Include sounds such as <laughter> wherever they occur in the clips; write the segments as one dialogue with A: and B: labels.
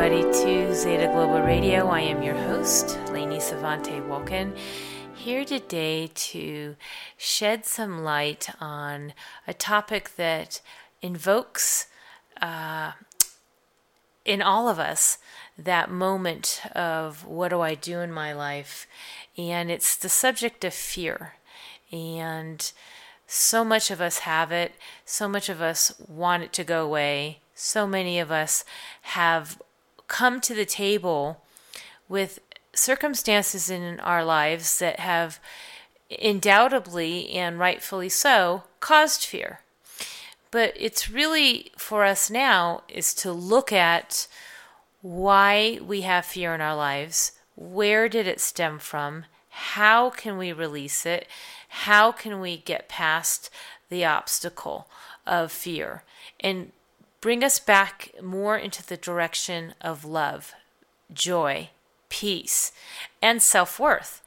A: everybody, to Zeta Global Radio. I am your host, Lainey Savante Walken, here today to shed some light on a topic that invokes uh, in all of us that moment of what do I do in my life? And it's the subject of fear. And so much of us have it, so much of us want it to go away, so many of us have come to the table with circumstances in our lives that have undoubtedly and rightfully so caused fear. But it's really for us now is to look at why we have fear in our lives. Where did it stem from? How can we release it? How can we get past the obstacle of fear and bring us back more into the direction of love, joy, peace, and self worth?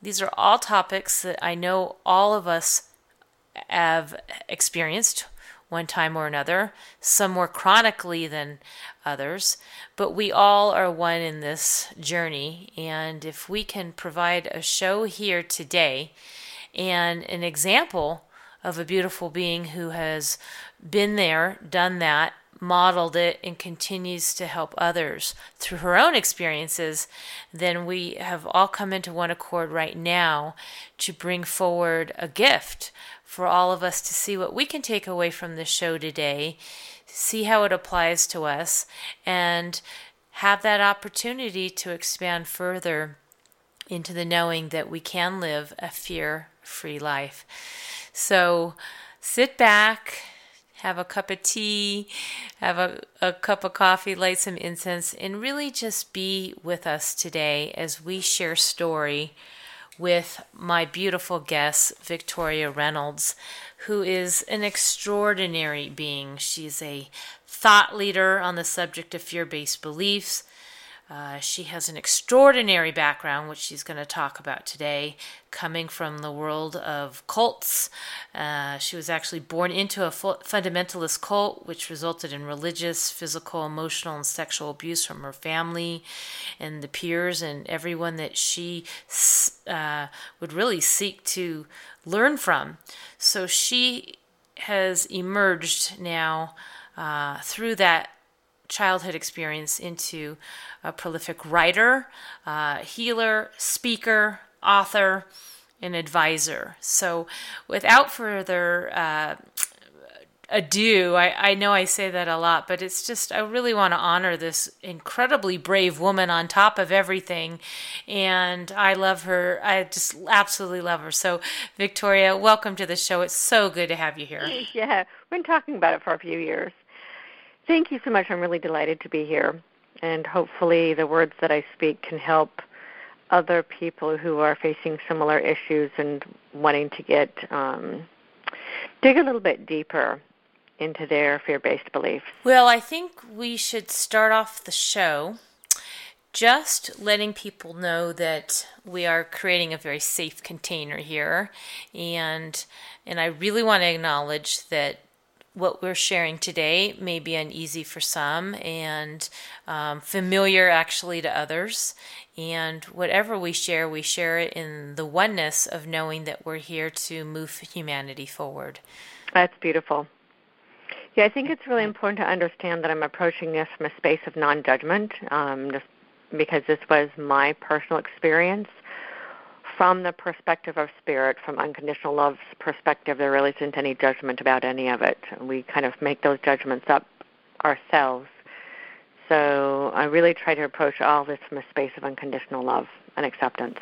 A: These are all topics that I know all of us have experienced one time or another, some more chronically than others, but we all are one in this journey. And if we can provide a show here today and an example of a beautiful being who has been there, done that, modeled it, and continues to help others through her own experiences, then we have all come into one accord right now to bring forward a gift for all of us to see what we can take away from the show today, see how it applies to us, and have that opportunity to expand further into the knowing that we can live a fear free life. So sit back, have a cup of tea, have a, a cup of coffee, light some incense, and really just be with us today as we share story with my beautiful guest, Victoria Reynolds, who is an extraordinary being. She's a thought leader on the subject of fear based beliefs. Uh, she has an extraordinary background, which she's going to talk about today, coming from the world of cults. Uh, she was actually born into a fundamentalist cult, which resulted in religious, physical, emotional, and sexual abuse from her family and the peers and everyone that she uh, would really seek to learn from. So she has emerged now uh, through that childhood experience into a prolific writer, uh, healer, speaker, author, and advisor. So, without further uh, ado, I, I know I say that a lot, but it's just, I really want to honor this incredibly brave woman on top of everything. And I love her. I just absolutely love her. So, Victoria, welcome to the show. It's so good to have you here. <laughs>
B: Yeah, we've been talking about it for a few years. Thank you so much. I'm really delighted to be here. And hopefully, the words that I speak can help other people who are facing similar issues and wanting to get um, dig a little bit deeper into their fear-based beliefs.
A: Well, I think we should start off the show just letting people know that we are creating a very safe container here and and I really want to acknowledge that what we're sharing today may be uneasy for some and um, familiar actually to others. And whatever we share, we share it in the oneness of knowing that we're here to move humanity forward.
B: That's beautiful. Yeah, I think it's really important to understand that I'm approaching this from a space of non judgment, um, just because this was my personal experience from the perspective of spirit, from unconditional love's perspective, there really isn't any judgment about any of it. We kind of make those judgments up ourselves. So I really try to approach all this from a space of unconditional love and acceptance.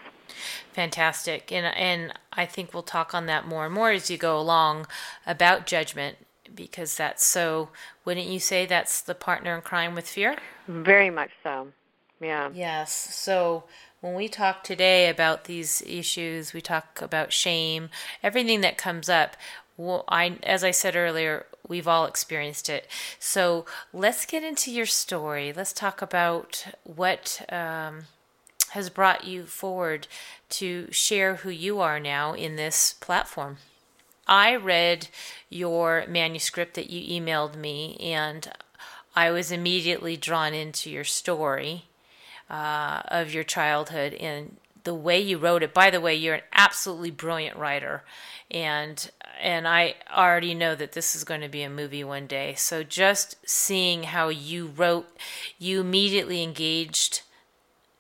A: Fantastic. And and I think we'll talk on that more and more as you go along about judgment because that's so wouldn't you say that's the partner in crime with fear?
B: Very much so. Yeah.
A: Yes. So when we talk today about these issues, we talk about shame, everything that comes up. Well, I, as I said earlier, we've all experienced it. So let's get into your story. Let's talk about what um, has brought you forward to share who you are now in this platform. I read your manuscript that you emailed me, and I was immediately drawn into your story uh, of your childhood and the way you wrote it. By the way, you're an absolutely brilliant writer, and and I already know that this is going to be a movie one day. So just seeing how you wrote, you immediately engaged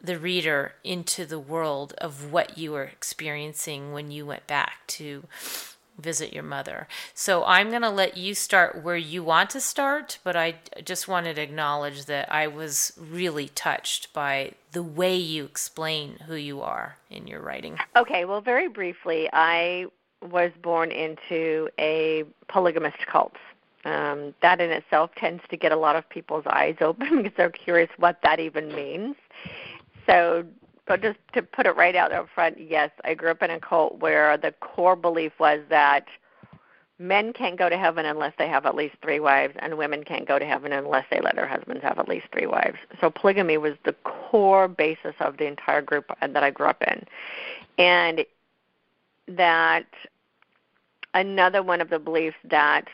A: the reader into the world of what you were experiencing when you went back to visit your mother. So I'm going to let you start where you want to start, but I just wanted to acknowledge that I was really touched by the way you explain who you are in your writing.
B: Okay, well, very briefly, I was born into a polygamist cult. Um, that in itself tends to get a lot of people's eyes <laughs> open because they're curious what that even means. So but just to put it right out up front, yes, I grew up in a cult where the core belief was that men can't go to heaven unless they have at least three wives, and women can't go to heaven unless they let their husbands have at least three wives. So polygamy was the core basis of the entire group that I grew up in. And that another one of the beliefs that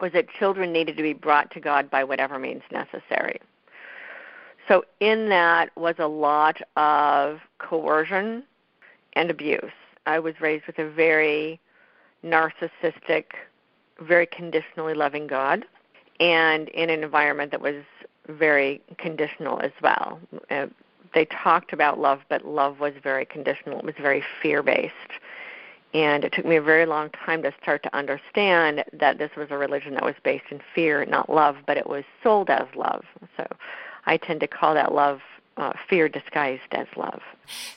B: was that children needed to be brought to God by whatever means necessary. So in that was a lot of coercion and abuse. I was raised with a very narcissistic, very conditionally loving God, and in an environment that was very conditional as well. Uh, they talked about love, but love was very conditional. It was very fear based. And it took me a very long time to start to understand that this was a religion that was based in fear, not love, but it was sold as love. So I tend to call that love uh, fear disguised as love.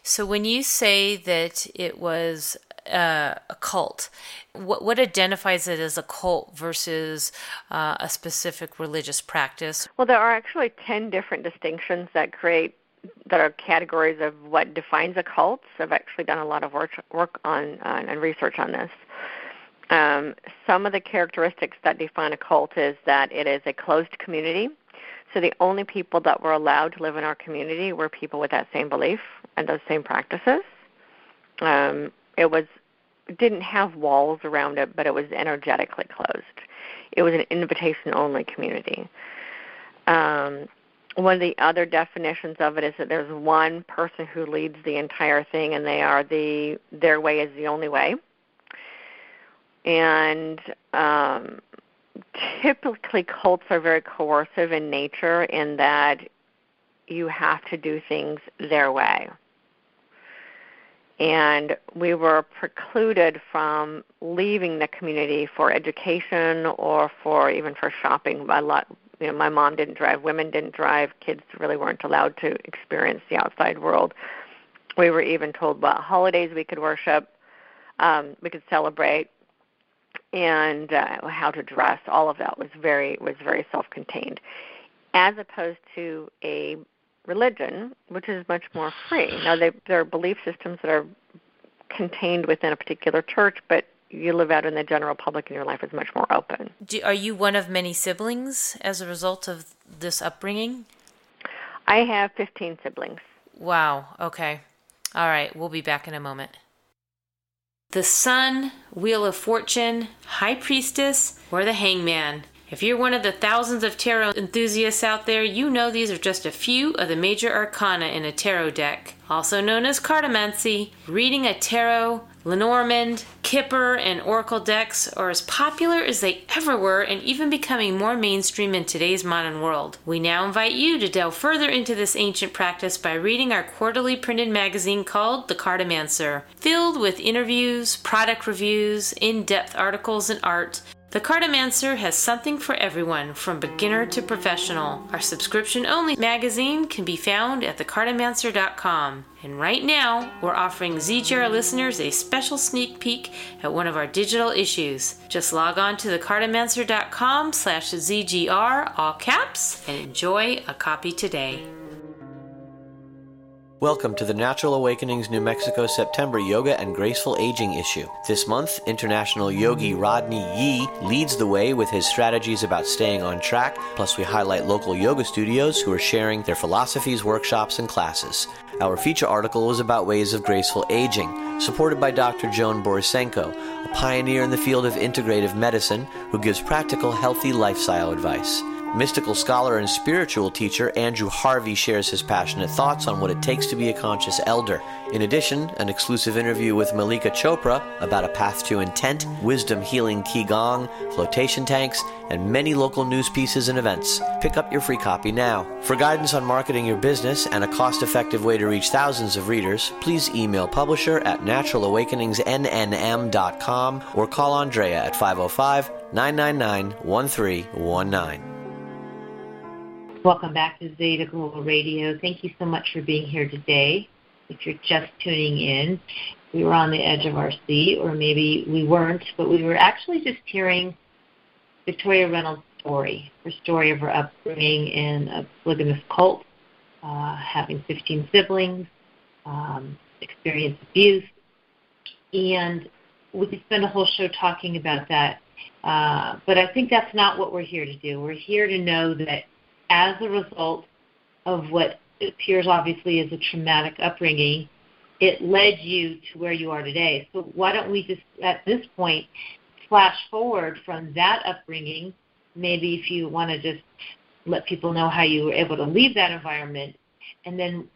A: So when you say that it was uh, a cult, what, what identifies it as a cult versus uh, a specific religious practice?
B: Well, there are actually 10 different distinctions that create that are categories of what defines a cult. So I've actually done a lot of work work on and research on this. Um, some of the characteristics that define a cult is that it is a closed community. So the only people that were allowed to live in our community were people with that same belief and those same practices. Um, it was didn't have walls around it, but it was energetically closed. It was an invitation only community. Um, one of the other definitions of it is that there's one person who leads the entire thing, and they are the their way is the only way. And um, typically cults are very coercive in nature in that you have to do things their way. And we were precluded from leaving the community for education or for even for shopping. A lot, you know, my mom didn't drive, women didn't drive, kids really weren't allowed to experience the outside world. We were even told what holidays we could worship, um, we could celebrate, and uh, how to dress. All of that was very was very self-contained, as opposed to a religion, which is much more free. Now, they, there are belief systems that are contained within a particular church, but you live out in the general public and your life is much more open.
A: Do, are you one of many siblings as a result of this upbringing?
B: I have 15 siblings.
A: Wow. Okay. All right. We'll be back in a moment the Sun, Wheel of Fortune, High Priestess, or the Hangman. If you're one of the thousands of tarot enthusiasts out there, you know these are just a few of the major arcana in a tarot deck, also known as cartomancy. Reading a tarot, Lenormand, Kipper, and Oracle decks are as popular as they ever were and even becoming more mainstream in today's modern world. We now invite you to delve further into this ancient practice by reading our quarterly printed magazine called The Cartomancer, filled with interviews, product reviews, in depth articles, and art the Cartomancer has something for everyone, from beginner to professional. Our subscription only magazine can be found at thecartomancer.com. And right now, we're offering ZGR listeners a special sneak peek at one of our digital issues. Just log on to thecartomancer.com slash ZGR, all caps, and enjoy a copy today.
C: Welcome to the Natural Awakenings New Mexico September Yoga and Graceful Aging issue. This month, international yogi Rodney Yee leads the way with his strategies about staying on track, plus, we highlight local yoga studios who are sharing their philosophies, workshops, and classes. Our feature article is about ways of graceful aging, supported by Dr. Joan Borysenko, a pioneer in the field of integrative medicine who gives practical, healthy lifestyle advice. Mystical scholar and spiritual teacher Andrew Harvey shares his passionate thoughts on what it takes to be a conscious elder. In addition, an exclusive interview with Malika Chopra about a path to intent, wisdom healing Qigong, flotation tanks, and many local news pieces and events. Pick up your free copy now. For guidance on marketing your business and a cost effective way to reach thousands of readers, please email publisher at naturalawakeningsnnm.com or call Andrea at 505 999 1319.
D: Welcome back to Zeta Global Radio. Thank you so much for being here today. If you're just tuning in, we were on the edge of our seat, or maybe we weren't, but we were actually just hearing Victoria Reynolds' story, her story of her upbringing in a polygamous cult, uh, having 15 siblings, um, experienced abuse, and we could spend a whole show talking about that. Uh, but I think that's not what we're here to do. We're here to know that as a result of what appears obviously as a traumatic upbringing, it led you to where you are today. So why don't we just, at this point, flash forward from that upbringing? Maybe if you want to just let people know how you were able to leave that environment. And then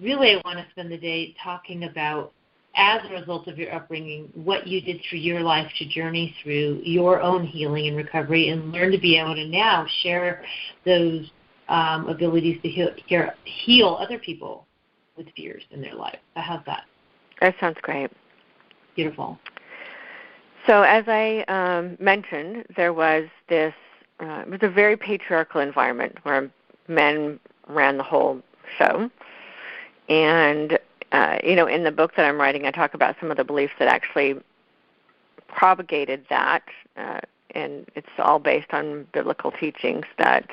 D: really, I want to spend the day talking about, as a result of your upbringing, what you did through your life to journey through your own healing and recovery and learn to be able to now share those um, abilities to heal, heal other people with fears in their life. How's that?
B: That sounds great.
D: Beautiful.
B: So, as I um, mentioned, there was this. Uh, it was a very patriarchal environment where men ran the whole show, and uh, you know, in the book that I'm writing, I talk about some of the beliefs that actually propagated that, uh, and it's all based on biblical teachings that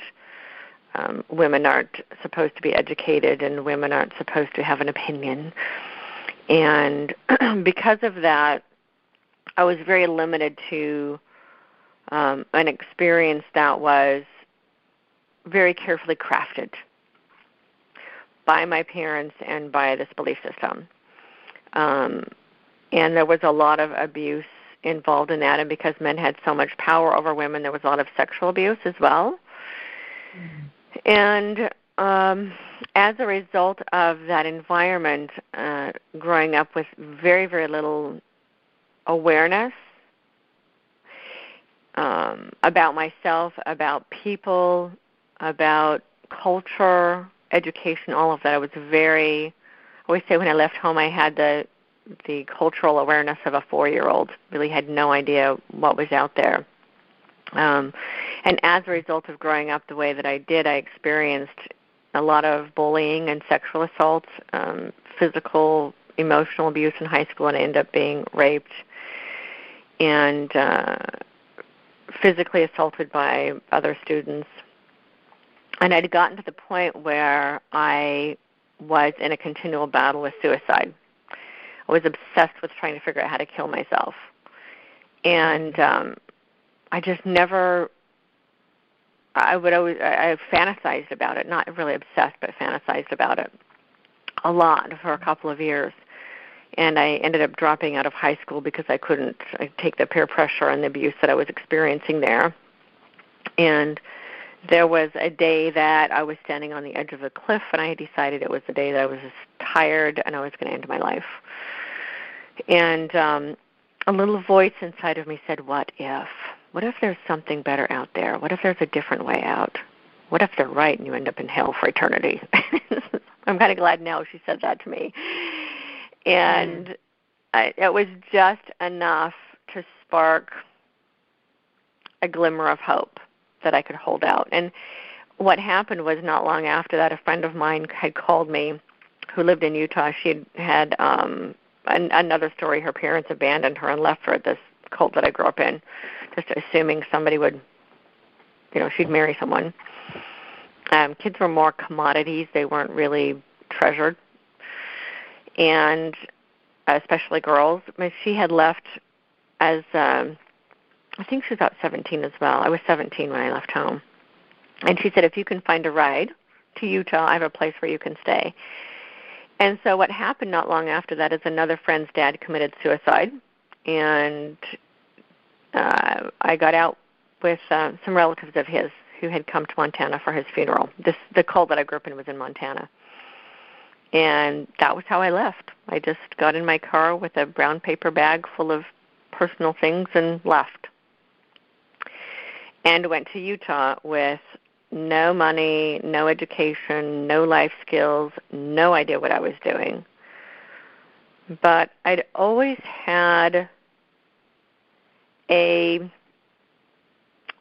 B: um, women aren't supposed to be educated and women aren't supposed to have an opinion. And <clears throat> because of that, I was very limited to um, an experience that was very carefully crafted by my parents and by this belief system. Um, and there was a lot of abuse involved in that, and because men had so much power over women, there was a lot of sexual abuse as well. Mm-hmm. And um, as a result of that environment, uh, growing up with very, very little awareness um, about myself, about people, about culture, education, all of that, I was very. I always say when I left home, I had the the cultural awareness of a four-year-old. Really had no idea what was out there. Um, and as a result of growing up the way that I did, I experienced a lot of bullying and sexual assault, um, physical, emotional abuse in high school, and I ended up being raped and uh, physically assaulted by other students. And I'd gotten to the point where I was in a continual battle with suicide. I was obsessed with trying to figure out how to kill myself. And um, I just never I would always I, I fantasized about it, not really obsessed, but fantasized about it a lot for a couple of years. And I ended up dropping out of high school because I couldn't take the peer pressure and the abuse that I was experiencing there. And there was a day that I was standing on the edge of a cliff, and I decided it was the day that I was just tired and I was going to end my life. And um, a little voice inside of me said, "What if?" what if there's something better out there? What if there's a different way out? What if they're right and you end up in hell for eternity? <laughs> I'm kind of glad now she said that to me. And mm. I, it was just enough to spark a glimmer of hope that I could hold out. And what happened was not long after that, a friend of mine had called me who lived in Utah. She had had um, an, another story. Her parents abandoned her and left her at this cult that I grew up in just assuming somebody would, you know, she'd marry someone. Um, kids were more commodities; they weren't really treasured, and especially girls. I mean, she had left as um, I think she was about 17 as well. I was 17 when I left home, and she said, "If you can find a ride to Utah, I have a place where you can stay." And so what happened not long after that is another friend's dad committed suicide, and uh, I got out with uh, some relatives of his who had come to Montana for his funeral. This the cult that I grew up in was in Montana. And that was how I left. I just got in my car with a brown paper bag full of personal things and left. And went to Utah with no money, no education, no life skills, no idea what I was doing. But I'd always had a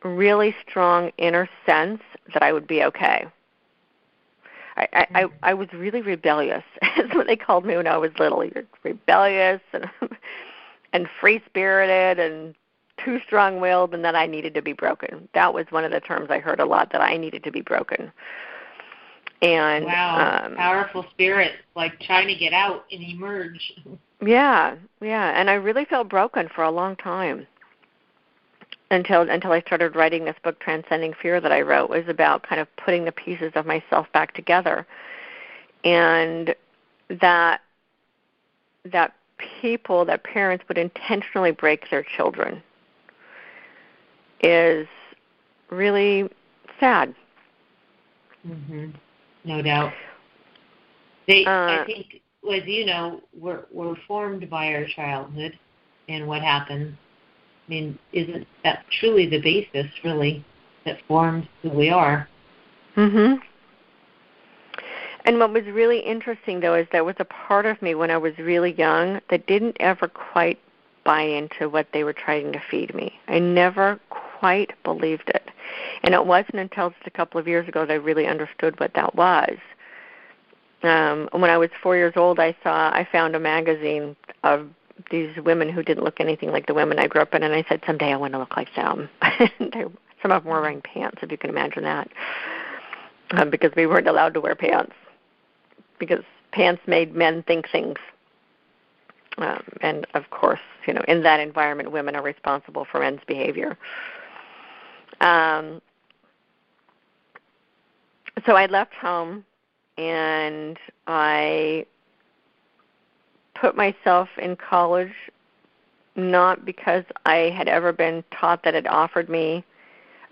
B: really strong inner sense that I would be okay. I, I, I, mm-hmm. I was really rebellious. <laughs> That's what they called me when I was little. You're rebellious and <laughs> and free spirited and too strong willed and that I needed to be broken. That was one of the terms I heard a lot that I needed to be broken. And
D: wow, um, powerful spirit, like trying to get out and emerge. <laughs>
B: Yeah, yeah, and I really felt broken for a long time until until I started writing this book, Transcending Fear, that I wrote was about kind of putting the pieces of myself back together, and that that people, that parents would intentionally break their children is really sad.
D: Mhm. No doubt. They, uh, I think, as you know, we're we're formed by our childhood and what happens. I mean, isn't that truly the basis, really, that forms who we are?
B: Mhm. And what was really interesting, though, is there was a part of me when I was really young that didn't ever quite buy into what they were trying to feed me. I never quite believed it. And it wasn't until just a couple of years ago that I really understood what that was. Um, when I was four years old, I saw I found a magazine of these women who didn't look anything like the women I grew up in, and I said, someday I want to look like them. <laughs> some of them were wearing pants, if you can imagine that, um, because we weren't allowed to wear pants because pants made men think things. Um, and of course, you know, in that environment, women are responsible for men's behavior. Um, so I left home and I put myself in college not because I had ever been taught that it offered me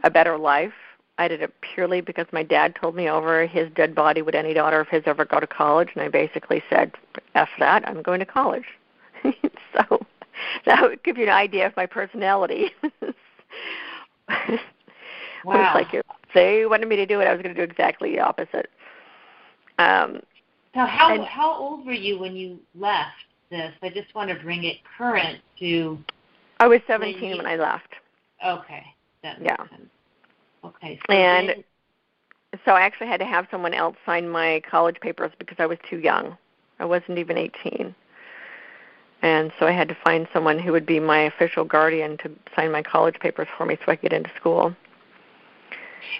B: a better life. I did it purely because my dad told me over his dead body would any daughter of his ever go to college, and I basically said, "F that, I'm going to college." <laughs> so <laughs> that would give you an idea of my personality. <laughs> <laughs>
D: Wow.
B: like if they wanted me to do it, I was going to do exactly the opposite. Um,
D: so how and, how old were you when you left this? I just want to bring it current to.
B: I was 17 when, you, when I left.
D: Okay, that
B: yeah.
D: Sense. Okay. So
B: and
D: then,
B: so I actually had to have someone else sign my college papers because I was too young. I wasn't even 18. And so I had to find someone who would be my official guardian to sign my college papers for me so I could get into school.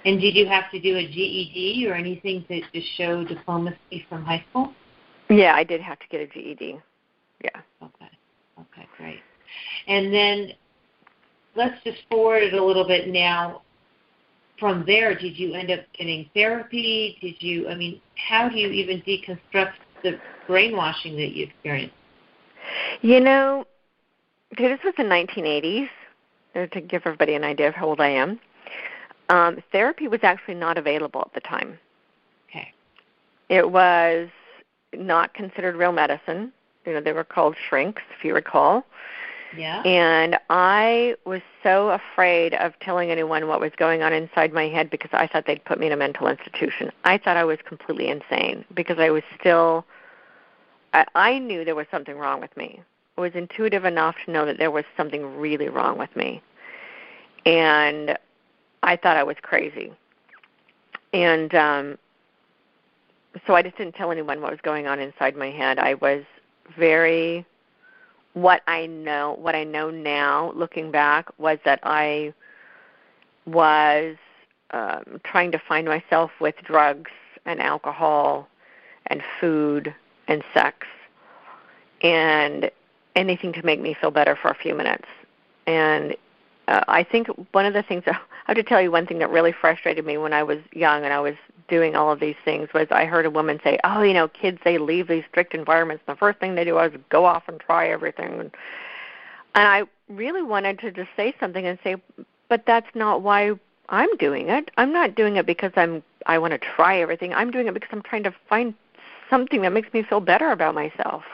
D: And did you have to do a GED or anything to, to show diplomacy from high school?
B: Yeah, I did have to get a GED. Yeah.
D: Okay. Okay, great. And then let's just forward it a little bit now. From there, did you end up getting therapy? Did you, I mean, how do you even deconstruct the brainwashing that you experienced?
B: You know, this was the 1980s, to give everybody an idea of how old I am. Um, therapy was actually not available at the time.
D: Okay.
B: It was not considered real medicine. You know, they were called shrinks, if you recall.
D: Yeah.
B: And I was so afraid of telling anyone what was going on inside my head because I thought they'd put me in a mental institution. I thought I was completely insane because I was still I, I knew there was something wrong with me. I was intuitive enough to know that there was something really wrong with me. And I thought I was crazy. And um so I just didn't tell anyone what was going on inside my head. I was very what I know what I know now looking back was that I was um trying to find myself with drugs and alcohol and food and sex and anything to make me feel better for a few minutes. And uh, I think one of the things <laughs> I have to tell you one thing that really frustrated me when I was young and I was doing all of these things was I heard a woman say, "Oh, you know, kids they leave these strict environments. And the first thing they do is go off and try everything." And, and I really wanted to just say something and say, "But that's not why I'm doing it. I'm not doing it because I'm I want to try everything. I'm doing it because I'm trying to find something that makes me feel better about myself.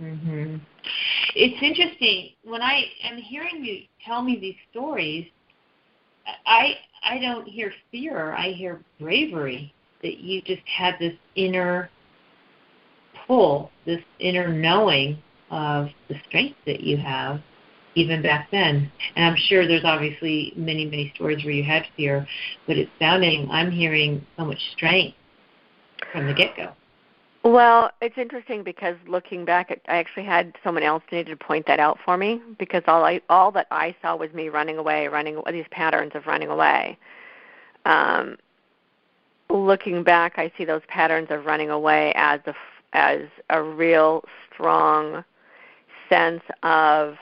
D: Mhm. It's interesting when I am hearing you tell me these stories. I I don't hear fear. I hear bravery. That you just had this inner pull, this inner knowing of the strength that you have even back then. And I'm sure there's obviously many, many stories where you had fear, but it's sounding, I'm hearing so much strength from the get go.
B: Well, it's interesting because looking back, I actually had someone else needed to point that out for me because all I all that I saw was me running away, running these patterns of running away. Um, looking back, I see those patterns of running away as a as a real strong sense of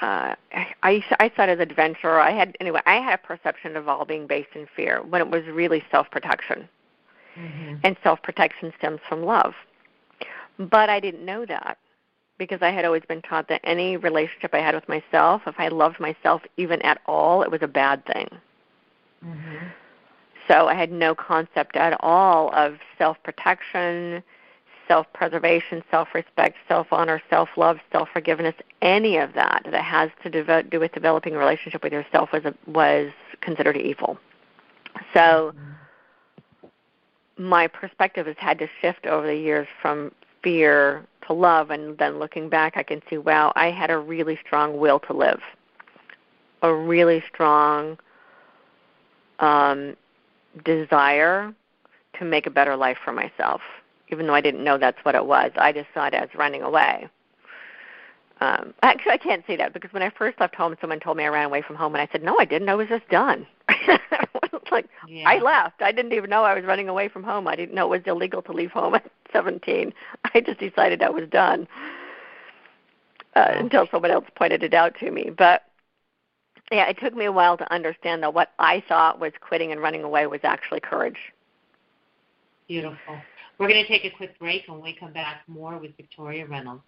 B: uh, I I thought it as adventure. I had anyway. I had a perception of all being based in fear when it was really self protection, mm-hmm. and self protection stems from love. But I didn't know that because I had always been taught that any relationship I had with myself, if I loved myself even at all, it was a bad thing. Mm-hmm. So I had no concept at all of self protection, self preservation, self respect, self honor, self love, self forgiveness, any of that that has to do with developing a relationship with yourself was, a, was considered evil. So my perspective has had to shift over the years from fear to love, and then looking back, I can see, wow, I had a really strong will to live, a really strong um, desire to make a better life for myself even though I didn't know that's what it was. I just saw it as running away. Um, actually, I can't say that because when I first left home, someone told me I ran away from home, and I said, "No, I didn't. I was just done." <laughs> <laughs> like yeah. I left. I didn't even know I was running away from home. I didn't know it was illegal to leave home at <laughs> 17. I just decided I was done uh, until someone else pointed it out to me. But yeah, it took me a while to understand that what I thought was quitting and running away was actually courage.
D: Beautiful. We're going to take a quick break. and When we come back, more with Victoria Reynolds.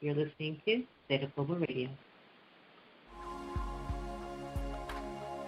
D: You're listening to Zeta Global Radio.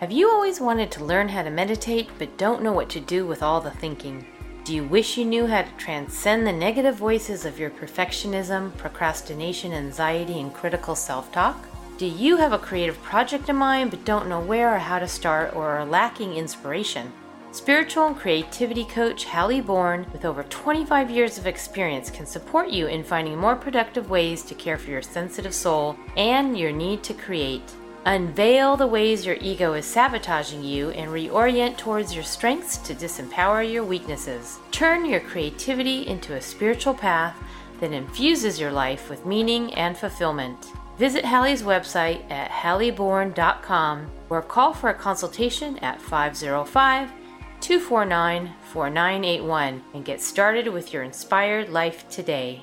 A: Have you always wanted to learn how to meditate but don't know what to do with all the thinking? Do you wish you knew how to transcend the negative voices of your perfectionism, procrastination, anxiety, and critical self talk? Do you have a creative project in mind but don't know where or how to start or are lacking inspiration? Spiritual and creativity coach Hallie Bourne, with over 25 years of experience, can support you in finding more productive ways to care for your sensitive soul and your need to create. Unveil the ways your ego is sabotaging you and reorient towards your strengths to disempower your weaknesses. Turn your creativity into a spiritual path that infuses your life with meaning and fulfillment. Visit Hallie's website at halliebourne.com or call for a consultation at 505 249 4981 and get started with your inspired life today.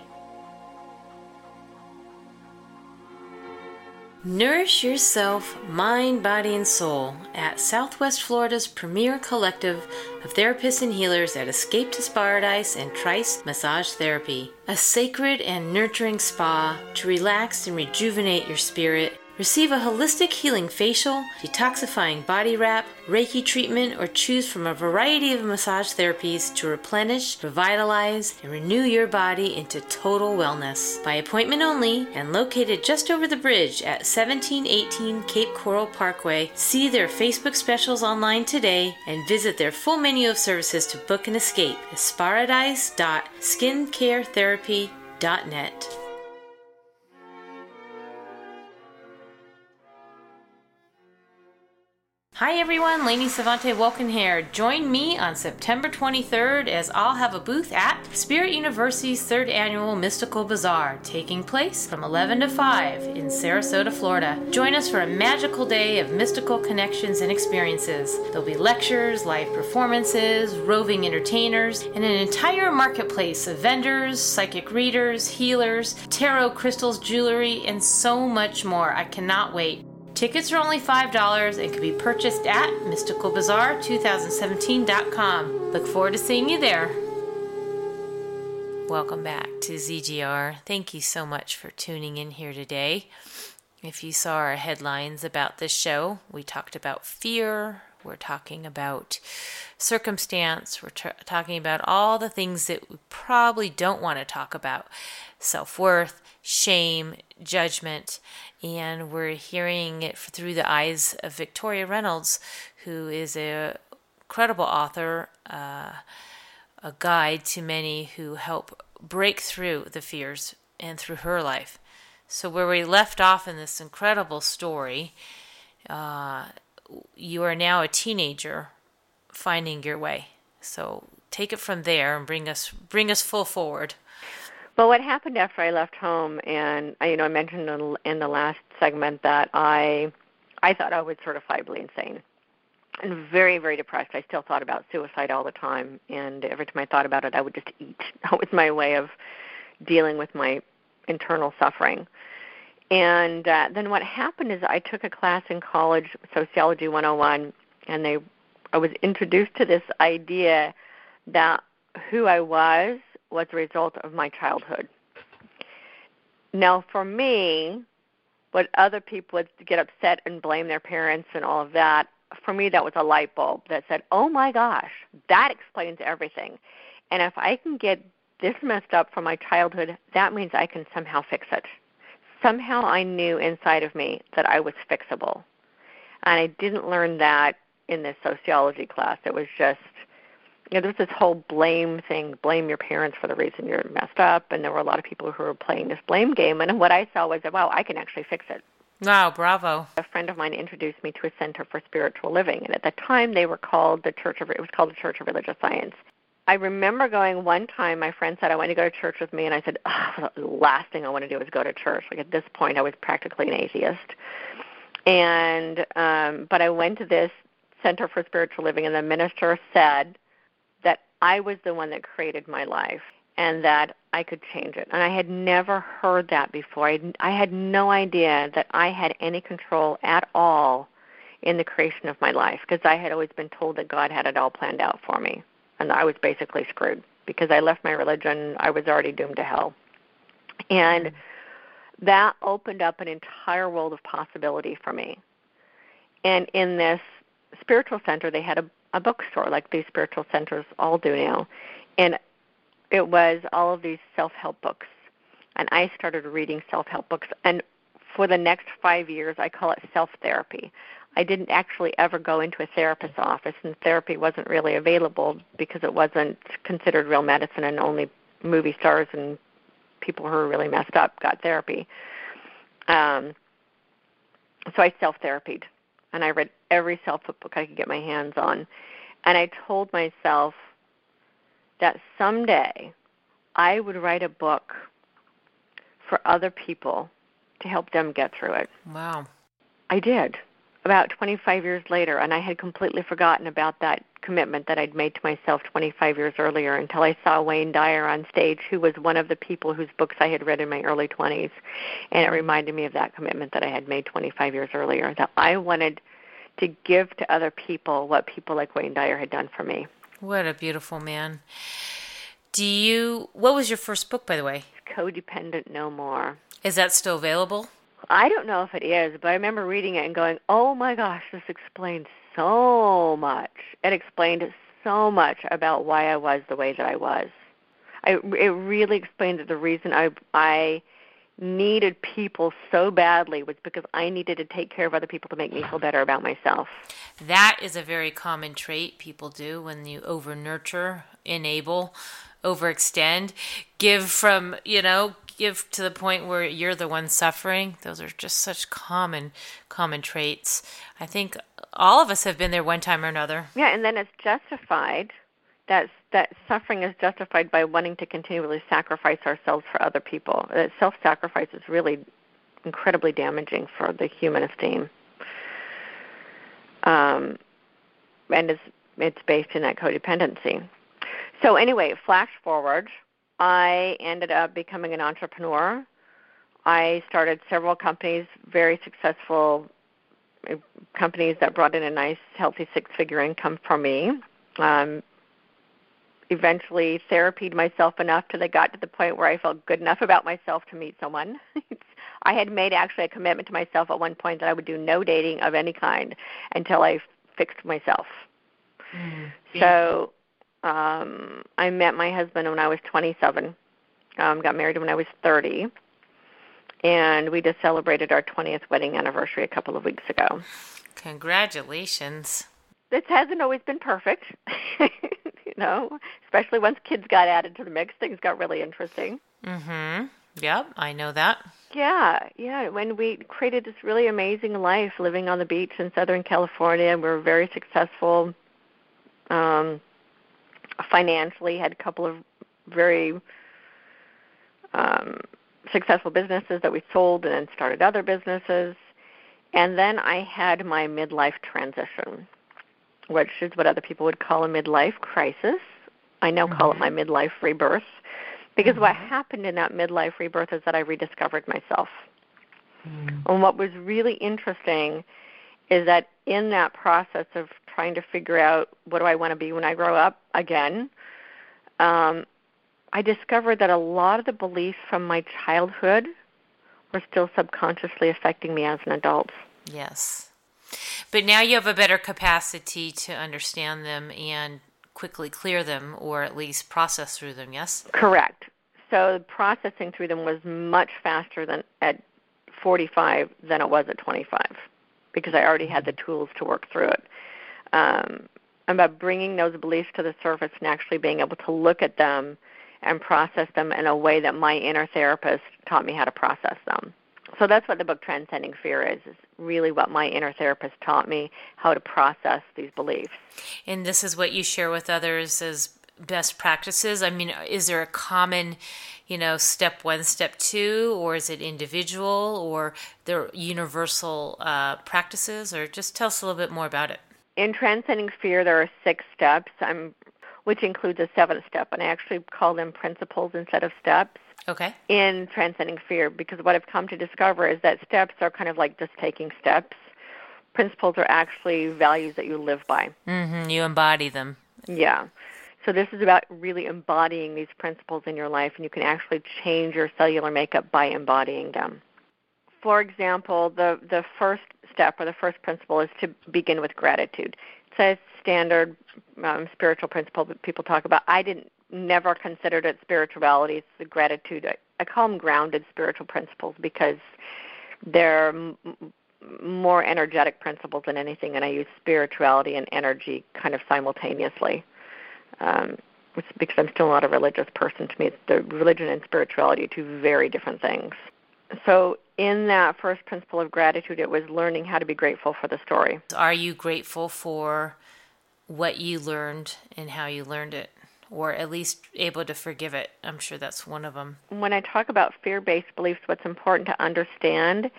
A: Nourish yourself, mind, body, and soul at Southwest Florida's premier collective of therapists and healers at Escape to Paradise and Trice Massage Therapy, a sacred and nurturing spa to relax and rejuvenate your spirit Receive a holistic healing facial, detoxifying body wrap, Reiki treatment, or choose from a variety of massage therapies to replenish, revitalize, and renew your body into total wellness. By appointment only and located just over the bridge at 1718 Cape Coral Parkway, see their Facebook specials online today and visit their full menu of services to book an escape at Hi everyone, Lainey Savante Wilkin here. Join me on September 23rd as I'll have a booth at Spirit University's third annual Mystical Bazaar, taking place from 11 to 5 in Sarasota, Florida. Join us for a magical day of mystical connections and experiences. There'll be lectures, live performances, roving entertainers, and an entire marketplace of vendors, psychic readers, healers, tarot crystals, jewelry, and so much more. I cannot wait. Tickets are only $5 and can be purchased at mysticalbazaar2017.com. Look forward to seeing you there. Welcome back to ZGR. Thank you so much for tuning in here today. If you saw our headlines about this show, we talked about fear, we're talking about circumstance, we're talking about all the things that we probably don't want to talk about self worth, shame, judgment, and we're hearing it through the eyes of Victoria Reynolds, who is a credible author, uh, a guide to many who help break through the fears and through her life. So, where we left off in this incredible story, uh, you are now a teenager finding your way. So, take it from there and bring us bring us full forward.
B: Well, what happened after I left home, and I, you know, I mentioned in, the last segment that I, I thought I was certifiably insane, and very, very depressed. I still thought about suicide all the time, and every time I thought about it, I would just eat. <laughs> That was my way of dealing with my internal suffering. And uh, then what happened is I took a class in college, Sociology 101, and they I was introduced to this idea that who I was was a result of my childhood. Now, for me, what other people would get upset and blame their parents and all of that, for me, that was a light bulb that said, oh my gosh, that explains everything. And if I can get this messed up from my childhood, that means I can somehow fix it. Somehow I knew inside of me that I was fixable. And I didn't learn that in this sociology class. It was just you know, there's this whole blame thing, blame your parents for the reason you're messed up, and there were a lot of people who were playing this blame game. And what I saw was, that, wow, I can actually fix it.
A: Wow, bravo.
B: A friend of mine introduced me to a center for spiritual living, and at the time they were called the Church of it was called the Church of Religious Science. I remember going one time. My friend said I want to go to church with me, and I said, oh, the last thing I want to do is go to church. Like at this point, I was practically an atheist. And um, but I went to this Center for Spiritual Living, and the minister said I was the one that created my life and that I could change it. And I had never heard that before. I, I had no idea that I had any control at all in the creation of my life because I had always been told that God had it all planned out for me. And I was basically screwed because I left my religion. I was already doomed to hell. And that opened up an entire world of possibility for me. And in this spiritual center, they had a a bookstore like these spiritual centers all do now. And it was all of these self help books. And I started reading self help books. And for the next five years, I call it self therapy. I didn't actually ever go into a therapist's office, and therapy wasn't really available because it wasn't considered real medicine, and only movie stars and people who were really messed up got therapy. Um, so I self therapied and I read every self help book I could get my hands on. And I told myself that someday I would write a book for other people to help them get through it.
A: Wow.
B: I did about 25 years later, and I had completely forgotten about that commitment that I'd made to myself 25 years earlier until I saw Wayne Dyer on stage, who was one of the people whose books I had read in my early 20s. And it reminded me of that commitment that I had made 25 years earlier, that I wanted to give to other people what people like Wayne Dyer had done for me.
A: What a beautiful man. Do you, what was your first book, by the way?
B: Codependent No More.
A: Is that still available?
B: I don't know if it is, but I remember reading it and going, "Oh my gosh, this explains so much." It explained so much about why I was the way that I was. I, it really explained the reason I I needed people so badly was because I needed to take care of other people to make me feel better about myself.
A: That is a very common trait people do when you over nurture, enable, overextend, give from, you know, give to the point where you're the one suffering? Those are just such common common traits. I think all of us have been there one time or another.
B: Yeah and then it's justified that that suffering is justified by wanting to continually sacrifice ourselves for other people. That self-sacrifice is really incredibly damaging for the human esteem. Um, and it's it's based in that codependency. So anyway flash forward I ended up becoming an entrepreneur. I started several companies, very successful uh, companies that brought in a nice, healthy six-figure income for me. Um, eventually, therapied myself enough till I got to the point where I felt good enough about myself to meet someone. <laughs> I had made actually a commitment to myself at one point that I would do no dating of any kind until I fixed myself. Mm, so um, I met my husband when I was 27. Um, got married when I was 30, and we just celebrated our 20th wedding anniversary a couple of weeks ago.
A: Congratulations!
B: This hasn't always been perfect, <laughs> you know. Especially once kids got added to the mix, things got really interesting.
A: Mhm. Yep, I know that.
B: Yeah, yeah. When we created this really amazing life living on the beach in Southern California, and we were very successful financially, had a couple of very um, successful businesses that we sold and then started other businesses. And then I had my midlife transition, which is what other people would call a midlife crisis. I now mm-hmm. call it mm-hmm. my midlife rebirth because mm-hmm. what happened in that midlife rebirth is that I rediscovered myself. Mm-hmm. And what was really interesting is that in that process of trying to figure out what do I want to be when I grow up again, um, I discovered that a lot of the beliefs from my childhood were still subconsciously affecting me as an adult.
A: Yes. But now you have a better capacity to understand them and quickly clear them or at least process through them, yes?
B: Correct. So processing through them was much faster than at 45 than it was at 25 because I already had the tools to work through it. Um, about bringing those beliefs to the surface and actually being able to look at them and process them in a way that my inner therapist taught me how to process them. So that's what the book Transcending Fear is, is really what my inner therapist taught me how to process these beliefs.
A: And this is what you share with others as best practices. I mean, is there a common, you know, step one, step two, or is it individual, or there universal uh, practices, or just tell us a little bit more about it.
B: In Transcending Fear, there are six steps. I'm which includes a seventh step, and I actually call them principles instead of steps.
A: Okay.
B: In transcending fear, because what I've come to discover is that steps are kind of like just taking steps. Principles are actually values that you live by.
A: Mm-hmm. You embody them.
B: Yeah. So this is about really embodying these principles in your life, and you can actually change your cellular makeup by embodying them. For example, the the first step or the first principle is to begin with gratitude. It's a standard um, spiritual principle that people talk about. I didn't never considered it spirituality. It's the gratitude. I, I call them grounded spiritual principles because they're m- more energetic principles than anything, and I use spirituality and energy kind of simultaneously. Um, which, because I'm still not a religious person, to me, the religion and spirituality are two very different things. So, in that first principle of gratitude, it was learning how to be grateful for the story.
A: Are you grateful for what you learned and how you learned it, or at least able to forgive it. I'm sure that's one of them.
B: When I talk about fear based beliefs, what's important to understand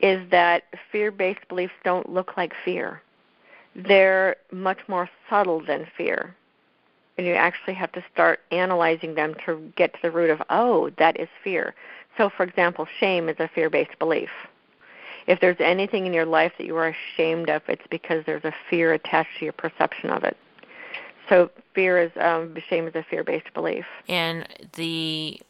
B: is that fear based beliefs don't look like fear, they're much more subtle than fear. And you actually have to start analyzing them to get to the root of, oh, that is fear. So, for example, shame is a fear based belief if there's anything in your life that you are ashamed of, it's because there's a fear attached to your perception of it. So fear is um, shame is a fear-based belief.
A: And the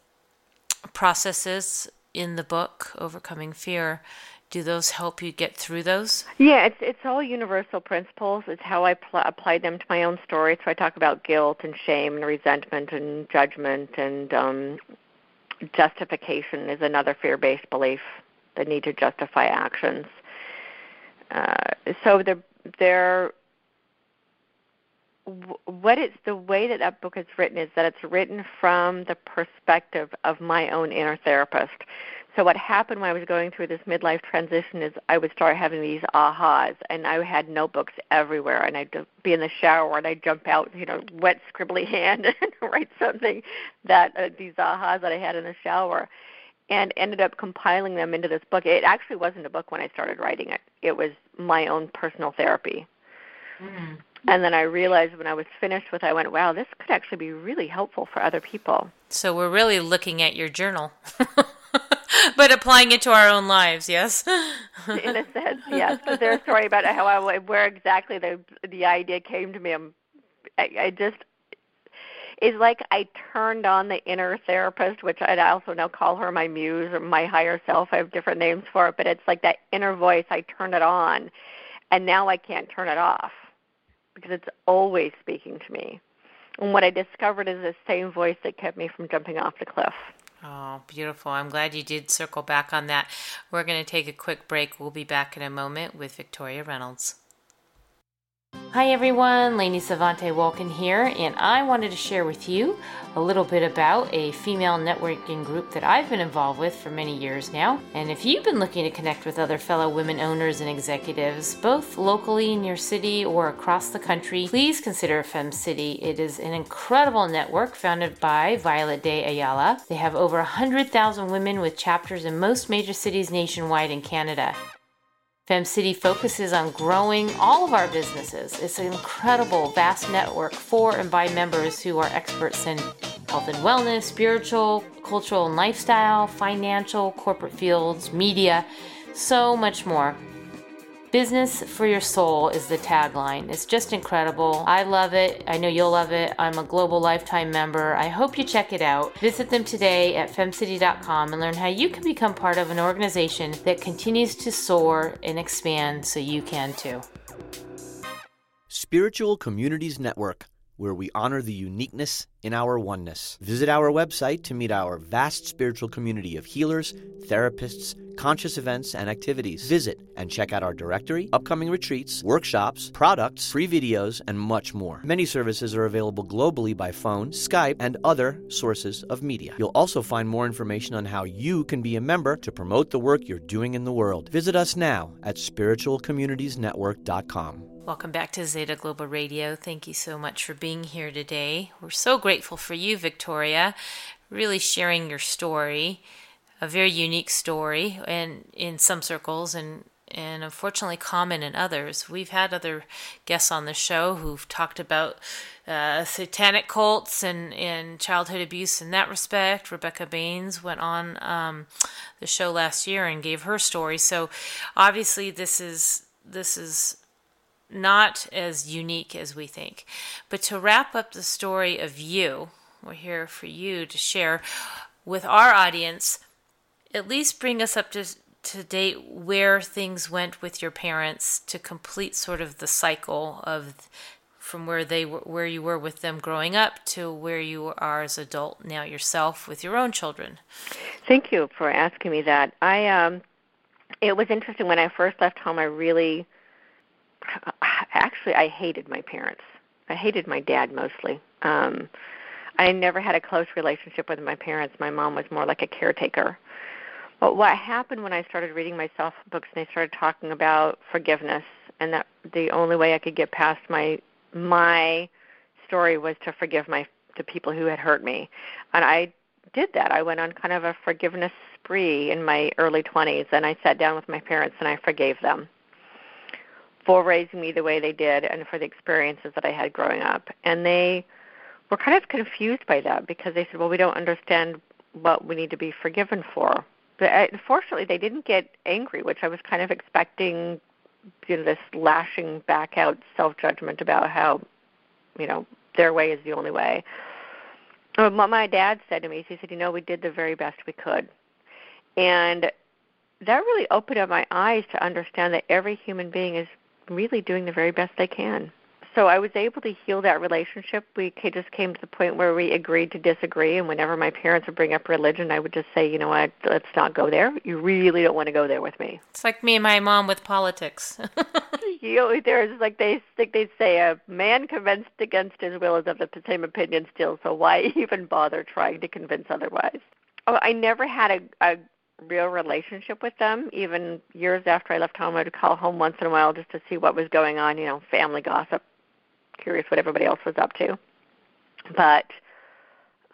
A: processes in the book, overcoming fear, do those help you get through those?
B: Yeah, it's it's all universal principles. It's how I pl- apply them to my own story. So I talk about guilt and shame and resentment and judgment and um, justification is another fear-based belief the need to justify actions. Uh, so they're, they're what it's the way that that book is written is that it's written from the perspective of my own inner therapist. So what happened when I was going through this midlife transition is I would start having these ahas, and I had notebooks everywhere, and I'd be in the shower and I'd jump out, you know, wet scribbly <laughs> hand and write something that uh, these ahas that I had in the shower and ended up compiling them into this book. It actually wasn't a book when I started writing it. It was my own personal therapy. Mm-hmm. And then I realized when I was finished with it, I went, wow, this could actually be really helpful for other people.
A: So we're really looking at your journal. <laughs> <laughs> but applying it to our own lives, yes.
B: In a <laughs> sense, yes. Because there's a story about how I, where exactly the the idea came to me. I'm, I, I just is like I turned on the inner therapist, which I also now call her my muse or my higher self. I have different names for it, but it's like that inner voice. I turn it on, and now I can't turn it off because it's always speaking to me. And what I discovered is the same voice that kept me from jumping off the cliff.
A: Oh, beautiful. I'm glad you did circle back on that. We're going to take a quick break. We'll be back in a moment with Victoria Reynolds. Hi everyone, Lainey Savante Walken here, and I wanted to share with you a little bit about a female networking group that I've been involved with for many years now. And if you've been looking to connect with other fellow women owners and executives, both locally in your city or across the country, please consider FemCity. It is an incredible network founded by Violet Day Ayala. They have over 100,000 women with chapters in most major cities nationwide in Canada. FemCity focuses on growing all of our businesses. It's an incredible, vast network for and by members who are experts in health and wellness, spiritual, cultural and lifestyle, financial, corporate fields, media, so much more. Business for your soul is the tagline. It's just incredible. I love it. I know you'll love it. I'm a global lifetime member. I hope you check it out. Visit them today at femcity.com and learn how you can become part of an organization that continues to soar and expand so you can too.
C: Spiritual Communities Network where we honor the uniqueness in our oneness. Visit our website to meet our vast spiritual community of healers, therapists, conscious events, and activities. Visit and check out our directory, upcoming retreats, workshops, products, free videos, and much more. Many services are available globally by phone, Skype, and other sources of media. You'll also find more information on how you can be a member to promote the work you're doing in the world. Visit us now at spiritualcommunitiesnetwork.com.
A: Welcome back to Zeta Global Radio. Thank you so much for being here today. We're so grateful for you, Victoria, really sharing your story, a very unique story, and in some circles, and and unfortunately common in others. We've had other guests on the show who've talked about uh, satanic cults and, and childhood abuse in that respect. Rebecca Baines went on um, the show last year and gave her story. So obviously this is this is not as unique as we think. But to wrap up the story of you, we're here for you to share with our audience, at least bring us up to, to date where things went with your parents to complete sort of the cycle of from where they were, where you were with them growing up to where you are as adult now yourself with your own children.
B: Thank you for asking me that. I um it was interesting when I first left home I really <sighs> actually I hated my parents. I hated my dad mostly. Um I never had a close relationship with my parents. My mom was more like a caretaker. But what happened when I started reading myself books and they started talking about forgiveness and that the only way I could get past my my story was to forgive my the people who had hurt me. And I did that. I went on kind of a forgiveness spree in my early 20s and I sat down with my parents and I forgave them for raising me the way they did and for the experiences that I had growing up. And they were kind of confused by that because they said, "Well, we don't understand what we need to be forgiven for." But uh, unfortunately, they didn't get angry, which I was kind of expecting. You know, this lashing back out self judgment about how, you know, their way is the only way. Um, what my dad said to me is, he said, "You know, we did the very best we could," and that really opened up my eyes to understand that every human being is really doing the very best they can. So I was able to heal that relationship. We just came to the point where we agreed to disagree, and whenever my parents would bring up religion, I would just say, you know what, let's not go there. You really don't want to go there with me.
A: It's like me and my mom with politics. <laughs>
B: you know, there's like they like they say, a man convinced against his will is of the same opinion still. So why <laughs> even bother trying to convince otherwise? Oh, I never had a, a real relationship with them. Even years after I left home, I'd call home once in a while just to see what was going on, you know, family gossip, curious what everybody else was up to. But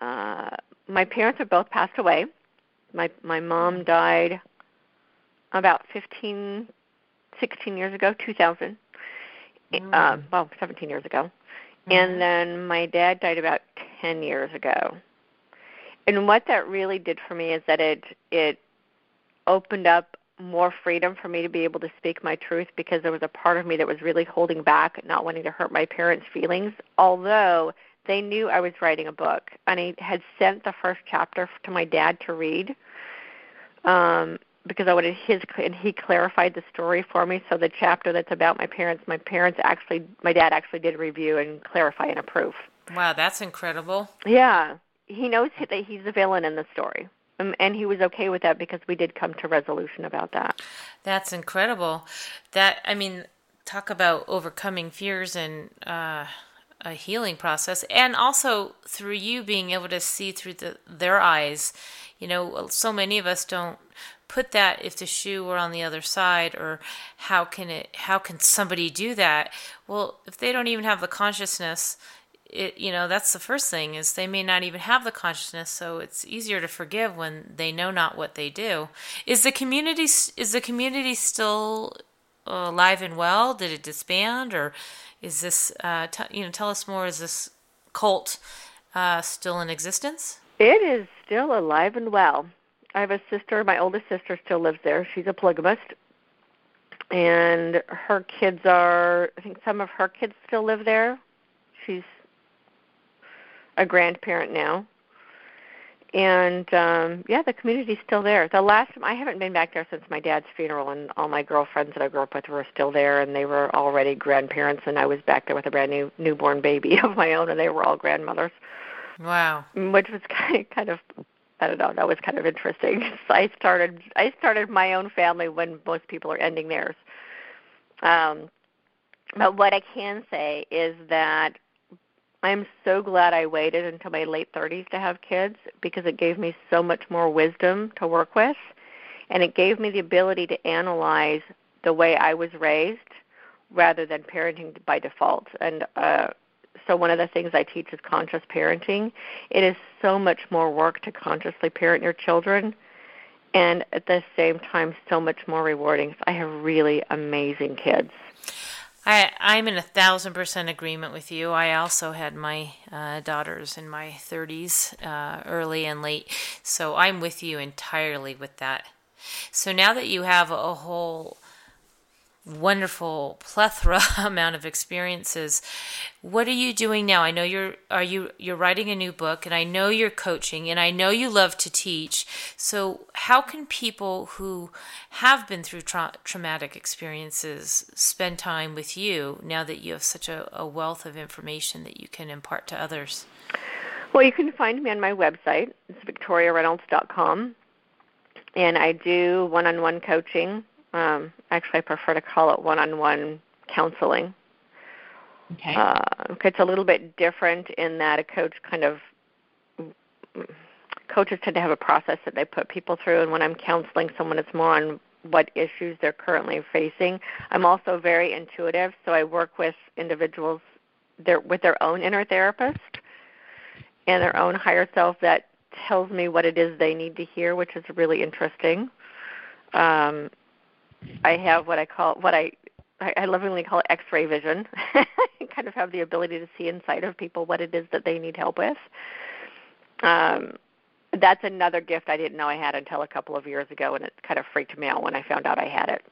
B: uh my parents have both passed away. My my mom died about 15 16 years ago, 2000. Mm. Uh, well, 17 years ago. Mm. And then my dad died about 10 years ago. And what that really did for me is that it it opened up more freedom for me to be able to speak my truth because there was a part of me that was really holding back, not wanting to hurt my parents' feelings. Although they knew I was writing a book, and I had sent the first chapter to my dad to read. Um, because I wanted his and he clarified the story for me. So the chapter that's about my parents, my parents actually, my dad actually did review and clarify and approve.
A: Wow, that's incredible.
B: Yeah, he knows that he's the villain in the story. Um, and he was okay with that because we did come to resolution about that.
A: That's incredible. That I mean, talk about overcoming fears and uh, a healing process, and also through you being able to see through the, their eyes. You know, so many of us don't put that if the shoe were on the other side or how can it how can somebody do that well if they don't even have the consciousness it you know that's the first thing is they may not even have the consciousness so it's easier to forgive when they know not what they do is the community is the community still alive and well did it disband or is this uh, t- you know tell us more is this cult uh, still in existence
B: it is still alive and well I have a sister. My oldest sister still lives there. She's a polygamist, and her kids are. I think some of her kids still live there. She's a grandparent now, and um yeah, the community's still there. The last I haven't been back there since my dad's funeral, and all my girlfriends that I grew up with were still there, and they were already grandparents, and I was back there with a brand new newborn baby <laughs> of my own, and they were all grandmothers.
A: Wow.
B: Which was <laughs> kind of I don't know. That was kind of interesting. <laughs> So I started I started my own family when most people are ending theirs. Um, but what I can say is that I'm so glad I waited until my late 30s to have kids because it gave me so much more wisdom to work with, and it gave me the ability to analyze the way I was raised rather than parenting by default. And uh, so one of the things I teach is conscious parenting. It is so much more work to consciously parent your children and at the same time so much more rewarding. I have really amazing kids.
A: I, I'm in a thousand percent agreement with you. I also had my uh, daughters in my 30s, uh, early and late, so I'm with you entirely with that. So now that you have a whole wonderful plethora <laughs> amount of experiences. What are you doing now? I know you're are you you're writing a new book and i know you're coaching and i know you love to teach. So how can people who have been through tra- traumatic experiences spend time with you now that you have such a, a wealth of information that you can impart to others?
B: Well you can find me on my website. It's victoriareynolds.com and i do one-on-one coaching um, actually, I prefer to call it one-on-one counseling.
D: Okay.
B: Uh, it's a little bit different in that a coach kind of coaches tend to have a process that they put people through, and when I'm counseling someone, it's more on what issues they're currently facing. I'm also very intuitive, so I work with individuals their, with their own inner therapist and their own higher self that tells me what it is they need to hear, which is really interesting. Um, I have what I call what I I lovingly call it X-ray vision. <laughs> I kind of have the ability to see inside of people what it is that they need help with. Um, that's another gift I didn't know I had until a couple of years ago, and it kind of freaked me out when I found out I had it.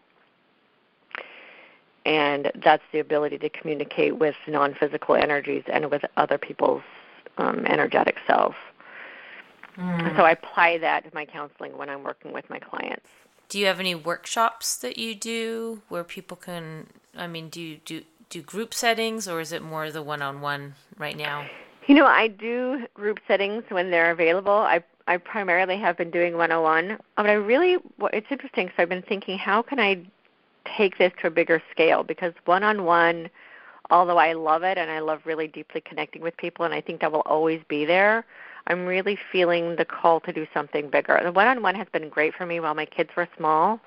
B: And that's the ability to communicate with non-physical energies and with other people's um, energetic selves. Mm. So I apply that to my counseling when I'm working with my clients
A: do you have any workshops that you do where people can i mean do you do do group settings or is it more the one-on-one right now?
B: You know i do group settings when they're available. I i primarily have been doing one-on-one. Uh, but i really it's interesting so i've been thinking how can i take this to a bigger scale? Because one-on-one although i love it and i love really deeply connecting with people and i think that will always be there I'm really feeling the call to do something bigger. The one-on-one has been great for me while my kids were small,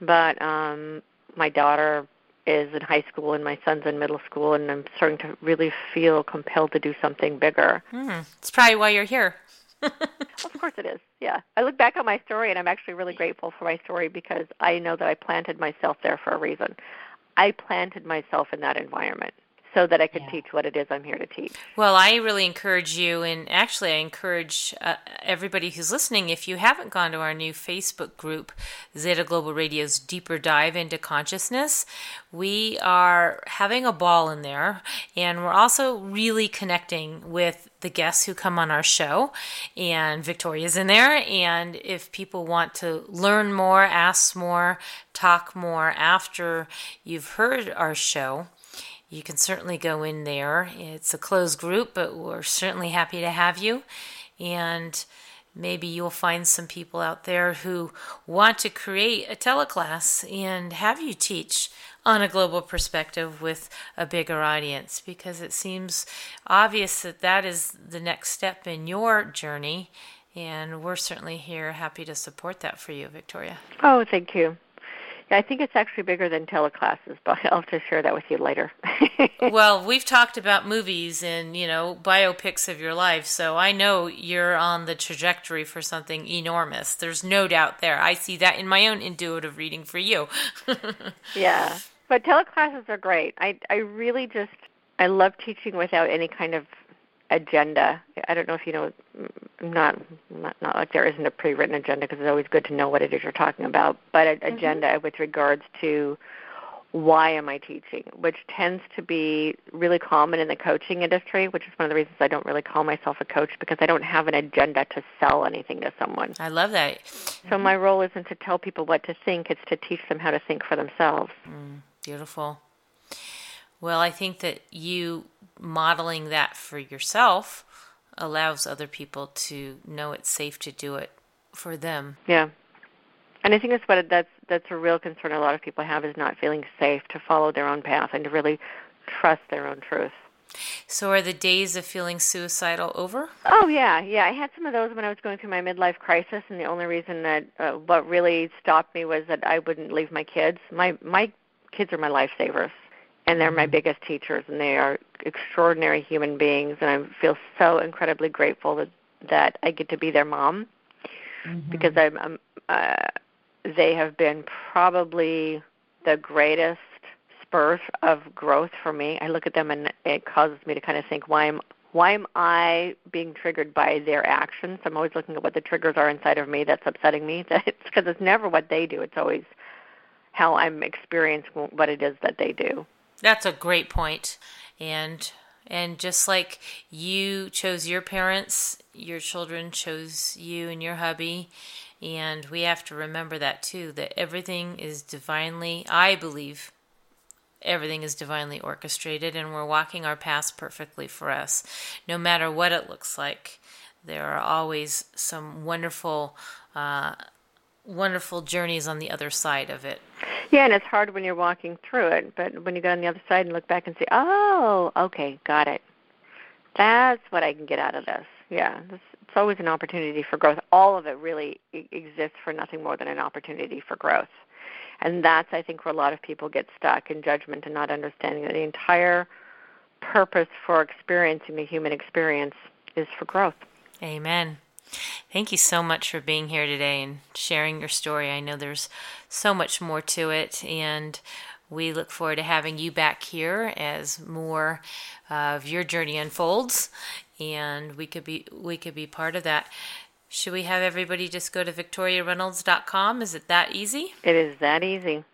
B: but um, my daughter is in high school and my son's in middle school, and I'm starting to really feel compelled to do something bigger.
A: Mm, it's probably why you're here. <laughs>
B: of course it is. Yeah. I look back on my story and I'm actually really grateful for my story because I know that I planted myself there for a reason. I planted myself in that environment. So that I could
D: Yeah.
B: teach what it is I'm here to teach.
A: Well, I really encourage you, and actually, I encourage uh, everybody who's listening if you haven't gone to our new Facebook group, Zeta Global Radio's Deeper Dive into Consciousness, we are having a ball in there, and we're also really connecting with the guests who come on our show, and Victoria's in there. And if people want to learn more, ask more, talk more after you've heard our show, you can certainly go in there. It's a closed group, but we're certainly happy to have you. And maybe you'll find some people out there who want to create a teleclass and have you teach on a global perspective with a bigger audience because it seems obvious that that is the next step in your journey. And we're certainly here happy to support that for you, Victoria.
B: Oh, thank you. Yeah, I think it's actually bigger than teleclasses, but <laughs> I'll have to share that with you later. <laughs>
A: well, we've talked about movies and, you know, biopics of your life, so I know you're on the trajectory for something enormous. There's no doubt there. I see that in my own intuitive reading for you. <laughs>
B: yeah. But teleclasses are great. I I really just I love teaching without any kind of agenda. I don't know if you know not not, not like there isn't a pre-written agenda because it's always good to know what it is you're talking about, but an
A: Mm-hmm.
B: agenda with regards to why am I teaching, which tends to be really common in the coaching industry, which is one of the reasons I don't really call myself a coach because I don't have an agenda to sell anything to someone.
A: I love that.
B: So my role isn't to tell people what to think, it's to teach them how to think for themselves.
A: Beautiful. Well, I think that you modeling that for yourself allows other people to know it's safe to do it for them.
B: Yeah. And I think that's what that's that's a real concern a lot of people have is not feeling safe to follow their own path and to really trust their own truth.
A: So, are the days of feeling suicidal over?
B: Oh yeah, yeah. I had some of those when I was going through my midlife crisis, and the only reason that uh, what really stopped me was that I wouldn't leave my kids. My my kids are my lifesavers, and they're my biggest teachers, and they are extraordinary human beings, and I feel so incredibly grateful that that I get to be their mom because I'm, I'm uh, they have been probably the greatest spurt of growth for me. I look at them and it causes me to kind of think why am why am I being triggered by their actions? I'm always looking at what the triggers are inside of me that's upsetting me. <laughs> That it's because it's never what they do. It's always how I'm experiencing what it is that they do.
A: That's a great point. And and just like you chose your parents, your children chose you and your hubby. And we have to remember that too, that everything is divinely, I believe, everything is divinely orchestrated and we're walking our paths perfectly for us. No matter what it looks like, there are always some wonderful, uh, wonderful journeys on the other side of it.
B: Yeah, and it's hard when you're walking through it, but when you get on the other side and look back and say, "Oh, okay, got it. That's what I can get out of this." Yeah, this, it's always an opportunity for growth. All of it really exists for nothing more than an opportunity for growth, and that's I think where a lot of people get stuck in judgment and not understanding that the entire purpose for experiencing the human experience is for growth.
A: Amen. Thank you so much for being here today and sharing your story. I know there's so much more to it, and we look forward to having you back here as more of your journey unfolds, and we could be we could be part of that. Should we have everybody just go to victoriareynolds.com? Is it that easy?
B: It is that easy.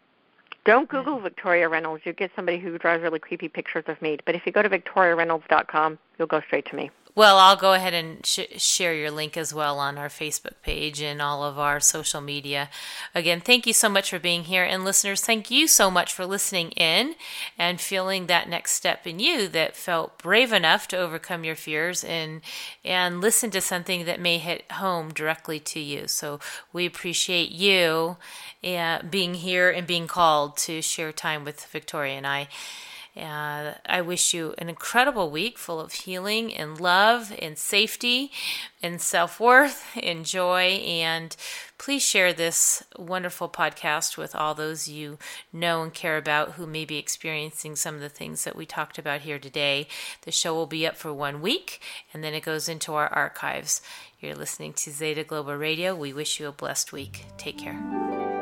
B: Don't Google Victoria Reynolds. You get somebody who draws really creepy pictures of me. But if you go to victoriareynolds.com, you'll go straight to me.
A: Well, I'll go ahead and sh- share your link as well on our Facebook page and all of our social media. Again, thank you so much for being here. And listeners, thank you so much for listening in and feeling that next step in you that felt brave enough to overcome your fears and, and listen to something that may hit home directly to you. So we appreciate you uh, being here and being called to share time with Victoria and I. I wish you an incredible week full of healing and love and safety and self worth and joy. And please share this wonderful podcast with all those you know and care about who may be experiencing some of the things that we talked about here today. The show will be up for one week and then it goes into our archives. You're listening to Zeta Global Radio. We wish you a blessed week. Take care.